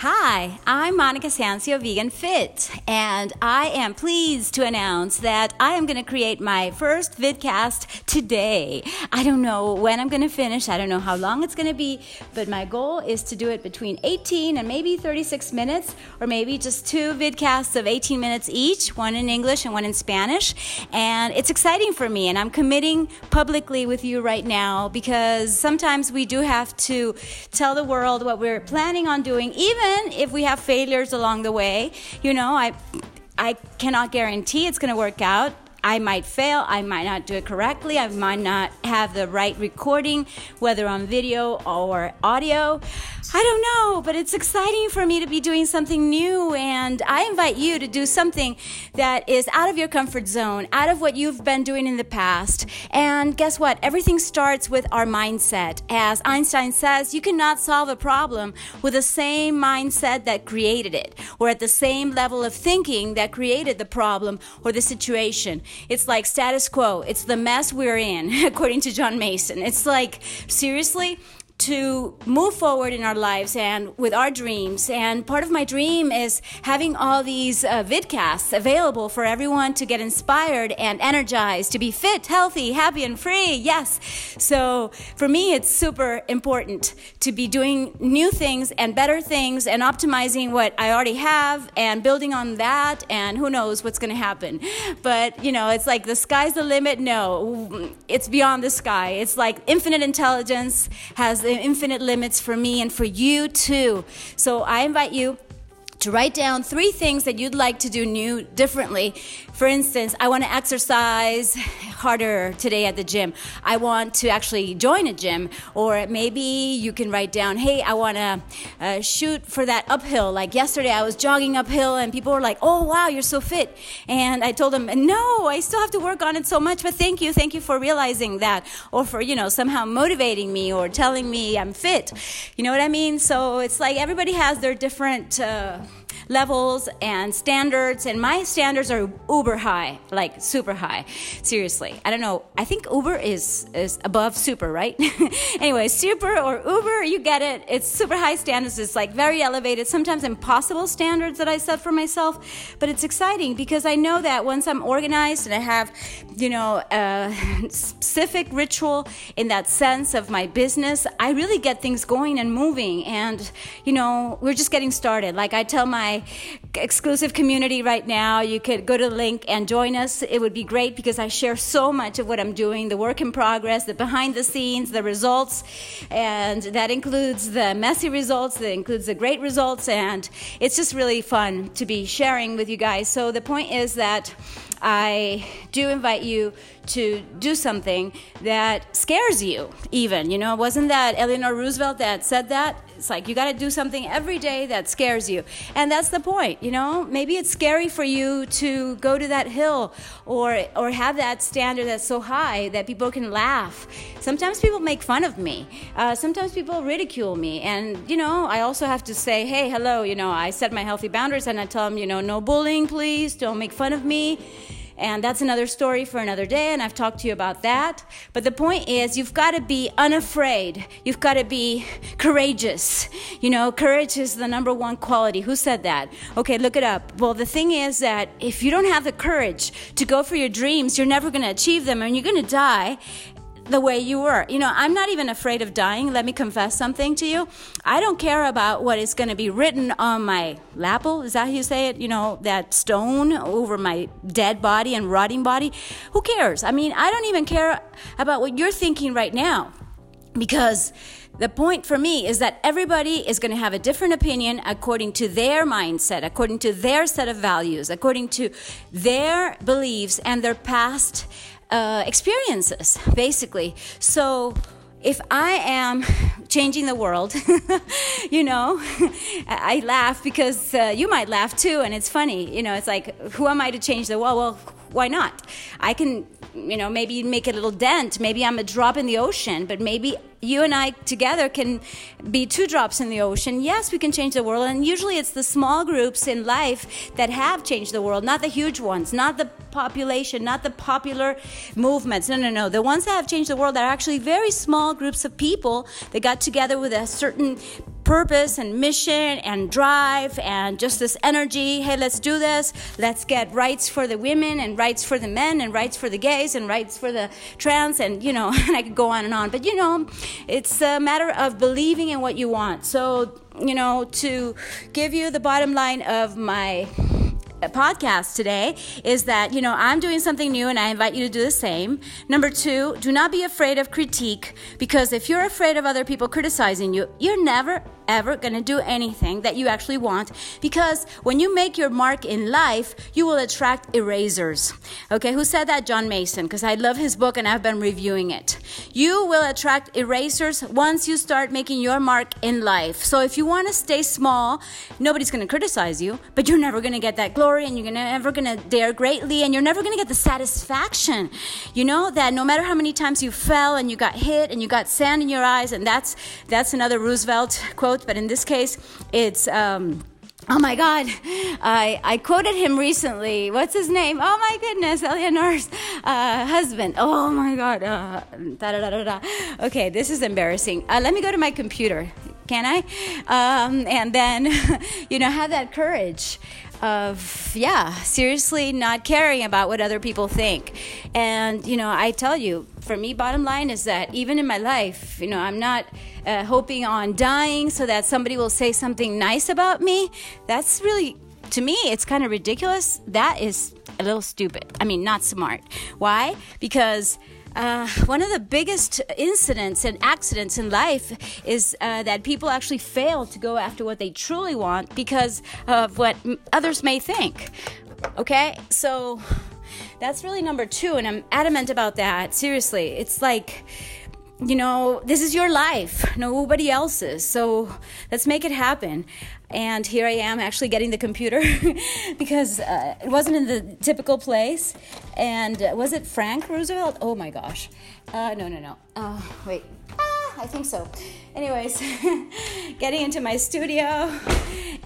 Hi, I'm Monica Sancio, Vegan Fit, and I am pleased to announce that I am going to create my first vidcast today. I don't know when I'm going to finish, I don't know how long it's going to be, but my goal is to do it between 18 and maybe 36 minutes, or maybe just two vidcasts of 18 minutes each, one in English and one in Spanish. And it's exciting for me, and I'm committing publicly with you right now because sometimes we do have to tell the world what we're planning on doing, even even if we have failures along the way, you know, I I cannot guarantee it's going to work out. I might fail, I might not do it correctly, I might not have the right recording, whether on video or audio. I don't know, but it's exciting for me to be doing something new. And I invite you to do something that is out of your comfort zone, out of what you've been doing in the past. And guess what? Everything starts with our mindset. As Einstein says, you cannot solve a problem with the same mindset that created it, or at the same level of thinking that created the problem or the situation. It's like status quo, it's the mess we're in, according to John Mason. It's like, seriously? To move forward in our lives and with our dreams. And part of my dream is having all these uh, vidcasts available for everyone to get inspired and energized, to be fit, healthy, happy, and free. Yes. So for me, it's super important to be doing new things and better things and optimizing what I already have and building on that. And who knows what's going to happen. But, you know, it's like the sky's the limit. No, it's beyond the sky. It's like infinite intelligence has infinite limits for me and for you too. So I invite you to write down three things that you'd like to do new differently. For instance, I want to exercise harder today at the gym. I want to actually join a gym. Or maybe you can write down, hey, I want to uh, shoot for that uphill. Like yesterday, I was jogging uphill and people were like, oh, wow, you're so fit. And I told them, no, I still have to work on it so much, but thank you. Thank you for realizing that. Or for, you know, somehow motivating me or telling me I'm fit. You know what I mean? So it's like everybody has their different. Uh, levels and standards, and my standards are uber high, like super high. Seriously, I don't know. I think Uber is is above super, right? anyway, super or Uber, you get it. It's super high standards. It's like very elevated, sometimes impossible standards that I set for myself. But it's exciting because I know that once I'm organized and I have, you know, a specific ritual in that sense of my business, I really get things going and moving. And you know, we're just getting started. Like I tell my Bye exclusive community right now. You could go to the link and join us. It would be great because I share so much of what I'm doing the work in progress, the behind the scenes, the results, and that includes the messy results, that includes the great results, and it's just really fun to be sharing with you guys. So the point is that I do invite you to do something that scares you, even. You know, wasn't that Eleanor Roosevelt that said that? It's like you got to do something every day that scares you. And that's the point, you know? Maybe it's scary for you to go to that hill or or have that standard that's so high that people can laugh. Sometimes people make fun of me. Uh, sometimes people ridicule me. And, you know, I also have to say, hey, hello, you know, I set my healthy boundaries and I tell them, you know, no bullying, please. Don't make fun of me and that's another story for another day, and I've talked to you about that. But the point is, you've got to be unafraid. You've got to be courageous. You know, courage is the number one quality. Who said that? Okay, look it up. Well, the thing is that if you don't have the courage to go for your dreams, you're never going to achieve them, and you're going to die the way you were. You know, I'm not even afraid of dying. Let me confess something to you. I don't care about what is going to be written on my lapel. Is that how you say it? You know, that stone over my dead body and rotting body. Who cares? I mean, I don't even care about what you're thinking right now because the point for me is that everybody is going to have a different opinion according to their mindset, according to their set of values, according to their beliefs and their past uh, experiences, basically. So if I am changing the world, you know, I laugh because uh, you might laugh too, and it's funny. You know, it's like, who am I to change the world? Well, why not? I can, you know, maybe make a little dent. Maybe I'm a drop in the ocean, but maybe you and I together can be two drops in the ocean. Yes, we can change the world. And usually it's the small groups in life that have changed the world, not the huge ones, not the population, not the popular movements. No, no, no. The ones that have changed the world are actually very small groups of people that got together with a certain purpose and mission and drive and just this energy. Hey, let's do this. Let's get rights for the women and rights for the men and rights for the gays and rights for the trans and you know, and I could go on and on. But you know, it's a matter of believing in what you want. So, you know, to give you the bottom line of my podcast today is that, you know, I'm doing something new and I invite you to do the same. Number two, do not be afraid of critique because if you're afraid of other people criticizing you, you're never ever going to do anything that you actually want because when you make your mark in life, you will attract erasers. Okay, who said that? John Mason, because I love his book and I've been reviewing it. You will attract erasers once you start making your mark in life. So if you want to stay small, nobody's going to criticize you, but you're never going to get that glory and you're never going to dare greatly and you're never going to get the satisfaction. You know that no matter how many times you fell and you got hit and you got sand in your eyes, and that's that's another Roosevelt quote quote, but in this case, it's. Um, Oh my God, I, I quoted him recently. What's his name? Oh my goodness, Eleanor's uh, husband. Oh my God. Uh, da, da, da, okay, this is embarrassing. Uh, let me go to my computer, can I? Um, and then, you know, have that courage of yeah seriously not caring about what other people think. And you know i tell you for me bottom line is that even in my life you know i'm not uh, hoping on dying so that somebody will say something nice about me. That's really to me it's kind of ridiculous. That is a little stupid. I mean not smart. Why? Because uh, one of the biggest incidents and accidents in life is uh, that people actually fail to go after what they truly want because of what others may think. Okay? So that's really number two, and I'm adamant about that. Seriously. It's like, you know, this is your life, nobody else's. So let's make it happen and here I am actually getting the computer because uh, it wasn't in the typical place. And uh, was it Frank Roosevelt? Oh my gosh. Uh, no, no, no. Uh, wait. I think so. Anyways, getting into my studio,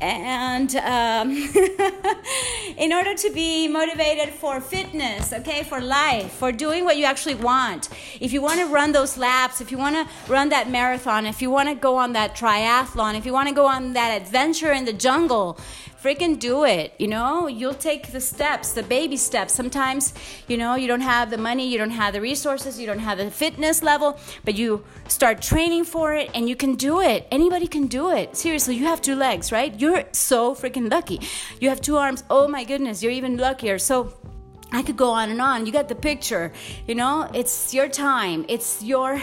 and um, in order to be motivated for fitness, okay, for life, for doing what you actually want. If you want to run those laps, if you want to run that marathon, if you want to go on that triathlon, if you want to go on that adventure in the jungle, freaking do it you know? You'll take the steps the baby steps. Sometimes you know you don't have the money you don't have the resources you don't have the fitness level but you start training for it and you can do it. Anybody can do it. Seriously you have two legs right? You're so freaking lucky. You have two arms. Oh my goodness you're even luckier. So I could go on and on. You got the picture. You know, it's your time. It's your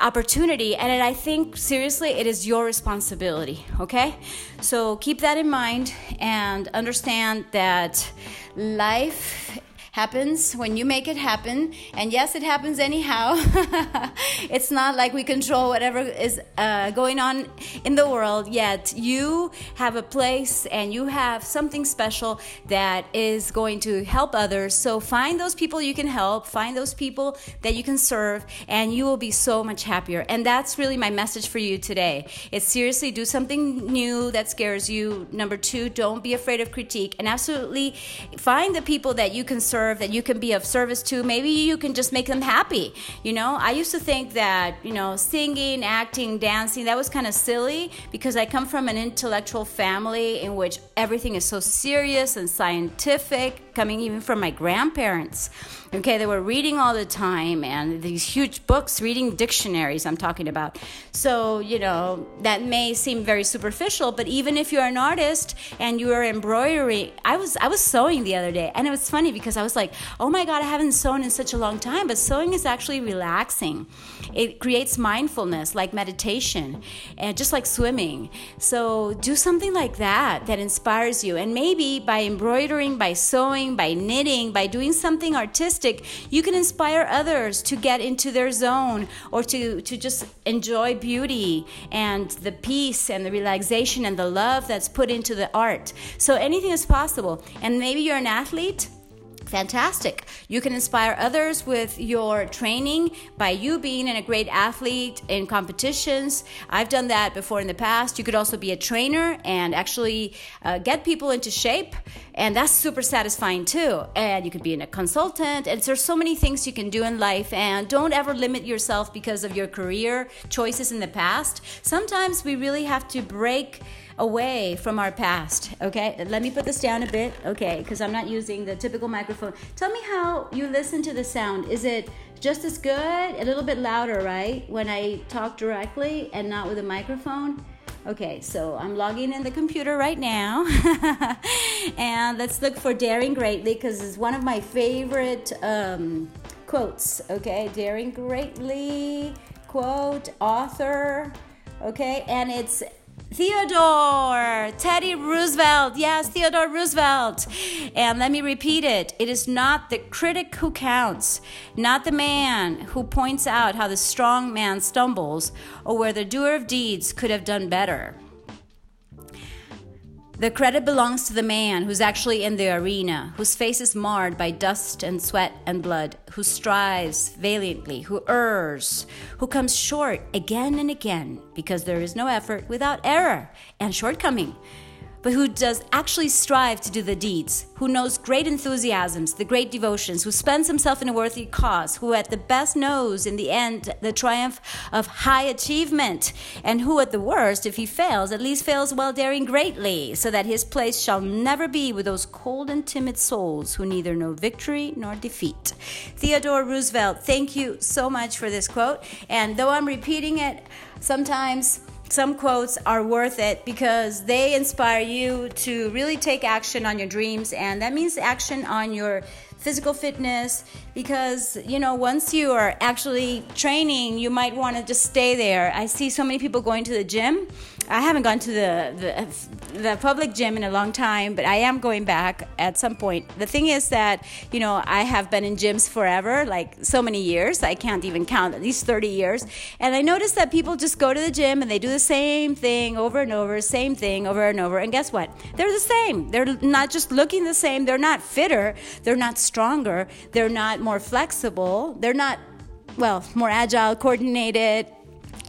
opportunity and i think seriously it is your responsibility okay? So keep that in mind and understand that life happens when you make it happen. And yes, it happens anyhow. it's not like we control whatever is uh, going on in the world, yet you have a place and you have something special that is going to help others. So find those people you can help, find those people that you can serve, and you will be so much happier. And that's really my message for you today. It's seriously do something new that scares you. Number two, don't be afraid of critique, and absolutely find the people that you can serve serve, that you can be of service to. Maybe you can just make them happy. You know, I used to think that, you know, singing, acting, dancing, that was kind of silly because I come from an intellectual family in which everything is so serious and scientific, coming even from my grandparents. Okay, they were reading all the time and these huge books, reading dictionaries, I'm talking about. So, you know, that may seem very superficial, but even if you're an artist and you are embroidering, I was I was sewing the other day and it was funny because I was like, oh my God, I haven't sewn in such a long time, but sewing is actually relaxing. It creates mindfulness like meditation and just like swimming. So do something like that that inspires you. And maybe by embroidering, by sewing, by knitting, by doing something artistic, you can inspire others to get into their zone or to, to just enjoy beauty and the peace and the relaxation and the love that's put into the art. So anything is possible. And maybe you're an athlete fantastic. You can inspire others with your training by you being a great athlete in competitions. I've done that before in the past. You could also be a trainer and actually uh, get people into shape, and that's super satisfying too. And you could be a consultant, and there's so many things you can do in life. And don't ever limit yourself because of your career choices in the past. Sometimes we really have to break away from our past. Okay, let me put this down a bit. Okay, because I'm not using the typical microphone. Tell me how you listen to the sound. Is it just as good, a little bit louder, right? When I talk directly and not with a microphone? Okay, so I'm logging in the computer right now. and let's look for Daring Greatly because it's one of my favorite um, quotes. Okay, Daring Greatly, quote, author. Okay, and it's Theodore, Teddy Roosevelt. Yes, Theodore Roosevelt. And let me repeat it it is not the critic who counts, not the man who points out how the strong man stumbles or where the doer of deeds could have done better. The credit belongs to the man who's actually in the arena, whose face is marred by dust and sweat and blood, who strives valiantly, who errs, who comes short again and again, because there is no effort without error and shortcoming but who does actually strive to do the deeds, who knows great enthusiasms, the great devotions, who spends himself in a worthy cause, who at the best knows in the end the triumph of high achievement, and who at the worst, if he fails, at least fails while daring greatly, so that his place shall never be with those cold and timid souls who neither know victory nor defeat. Theodore Roosevelt, thank you so much for this quote. And though I'm repeating it, sometimes some quotes are worth it because they inspire you to really take action on your dreams, and that means action on your physical fitness because you know once you are actually training you might want to just stay there. I see so many people going to the gym I haven't gone to the, the, the public gym in a long time, but I am going back at some point. The thing is that you know I have been in gyms forever, like so many years. I can't even count at least 30 years. And I notice that people just go to the gym and they do the same thing over and over, same thing over and over. And guess what? They're the same. They're not just looking the same. They're not fitter. They're not stronger. They're not more flexible. They're not well, more agile, coordinated,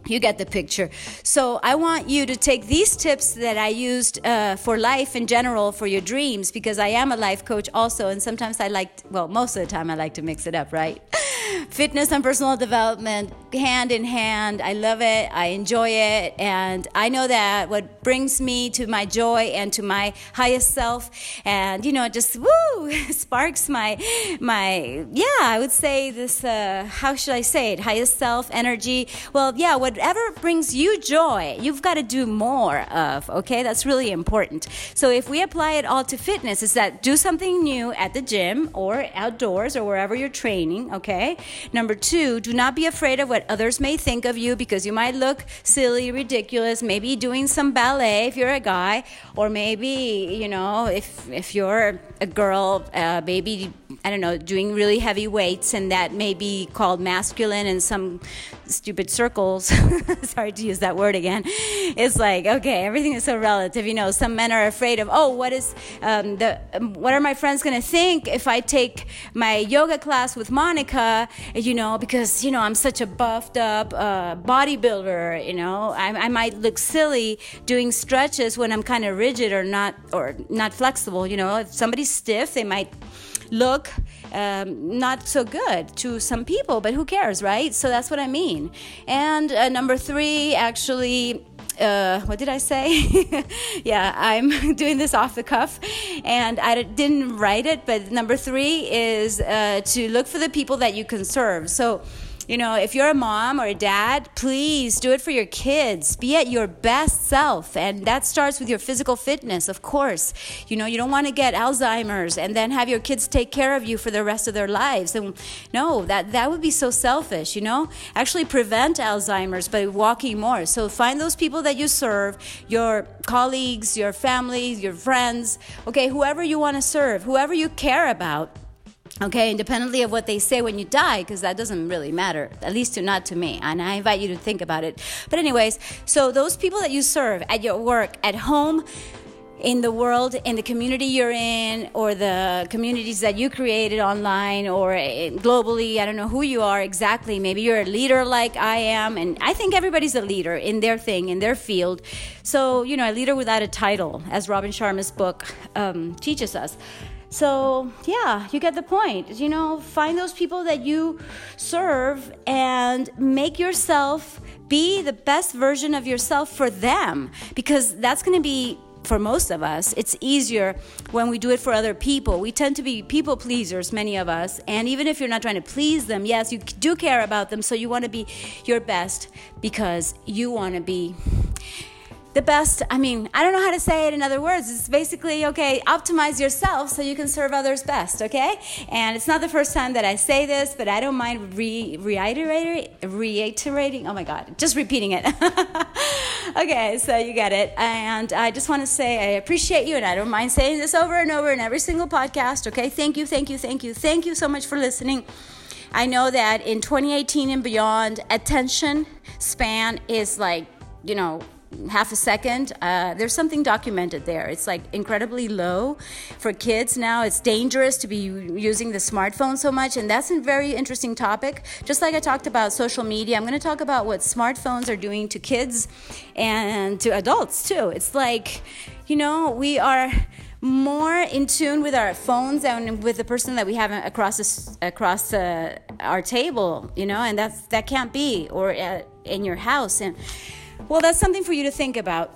you get the picture. So I want you to take these tips that I used uh, for life in general for your dreams because I am a life coach also, and sometimes I like, well, most of the time I like to mix it up, right? Fitness and personal development hand in hand. I love it. I enjoy it, and I know that what brings me to my joy and to my highest self, and you know, just woo sparks my my yeah. I would say this. Uh, how should I say it? Highest self energy. Well, yeah. Whatever brings you joy, you've got to do more of, okay? That's really important. So if we apply it all to fitness, is that do something new at the gym or outdoors or wherever you're training, okay? Number two, do not be afraid of what others may think of you because you might look silly, ridiculous, maybe doing some ballet if you're a guy, or maybe, you know, if, if you're a girl, uh, maybe, I don't know, doing really heavy weights and that may be called masculine in some stupid circles. sorry to use that word again, it's like, okay, everything is so relative. You know, some men are afraid of, oh, what is um, the, um, what are my friends to think if I take my yoga class with Monica, you know, because, you know, I'm such a buffed up uh, bodybuilder, you know, I, I might look silly doing stretches when I'm kind of rigid or not, or not flexible, you know, if somebody's stiff, they might look um, not so good to some people, but who cares, right? So that's what I mean. And uh, number three, actually, uh, what did I say? yeah, I'm doing this off the cuff, and I didn't write it. But number three is uh, to look for the people that you can serve. So you know, if you're a mom or a dad, please do it for your kids. Be at your best self. And that starts with your physical fitness, of course. You know, you don't want to get Alzheimer's and then have your kids take care of you for the rest of their lives. And no, that, that would be so selfish, you know? Actually, prevent Alzheimer's by walking more. So find those people that you serve, your colleagues, your family, your friends, okay, whoever you want to serve, whoever you care about okay independently of what they say when you die because that doesn't really matter at least to not to me and i invite you to think about it but anyways so those people that you serve at your work at home in the world, in the community you're in, or the communities that you created online or globally. I don't know who you are exactly. Maybe you're a leader like I am, and I think everybody's a leader in their thing, in their field. So, you know, a leader without a title, as Robin Sharma's book um, teaches us. So, yeah, you get the point. You know, find those people that you serve and make yourself be the best version of yourself for them because that's going to be for most of us, it's easier when we do it for other people. We tend to be people pleasers, many of us. And even if you're not trying to please them, yes, you do care about them. So you want to be your best because you want to be the best i mean i don't know how to say it in other words. It's basically okay optimize yourself so you can serve others best okay? And it's not the first time that i say this but i don't mind re- reiterating reiterating oh my god just repeating it. Okay so you get it. And i just want to say i appreciate you and i don't mind saying this over and over in every single podcast okay? Thank you thank you thank you thank you so much for listening. I know that in 2018 and beyond, attention span is like, you know, half a second. Uh, there's something documented there. It's like incredibly low for kids now. It's dangerous to be using the smartphone so much, and that's a very interesting topic. Just like I talked about social media, I'm going to talk about what smartphones are doing to kids and to adults too. It's like, you know, we are more in tune with our phones and with the person that we have across across our table, you know, and that's that can't be or uh, in your house and well, that's something for you to think about.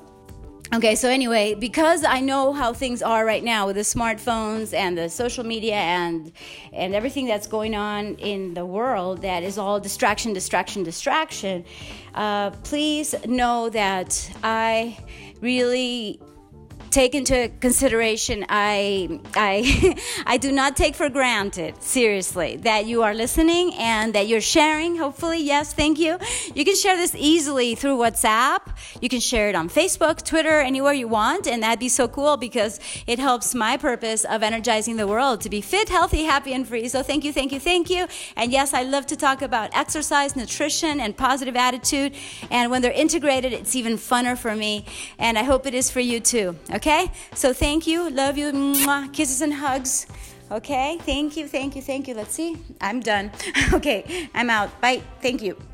Okay, so anyway, because I know how things are right now with the smartphones and the social media and and everything that's going on in the world, that is all distraction, distraction, distraction. Uh, please know that I really take into consideration i i i do not take for granted seriously that you are listening and that you're sharing. Hopefully yes thank you. You can share this easily through whatsapp. You can share it on facebook twitter anywhere you want and that'd be so cool because it helps my purpose of energizing the world to be fit healthy happy and free. So thank you thank you thank you. And yes i love to talk about exercise nutrition and positive attitude. And when they're integrated it's even funner for me. And i hope it is for you too okay Okay? So thank you. Love you. Mwah. Kisses and hugs. Okay? Thank you. Thank you. Thank you. Let's see. I'm done. okay. I'm out. Bye. Thank you.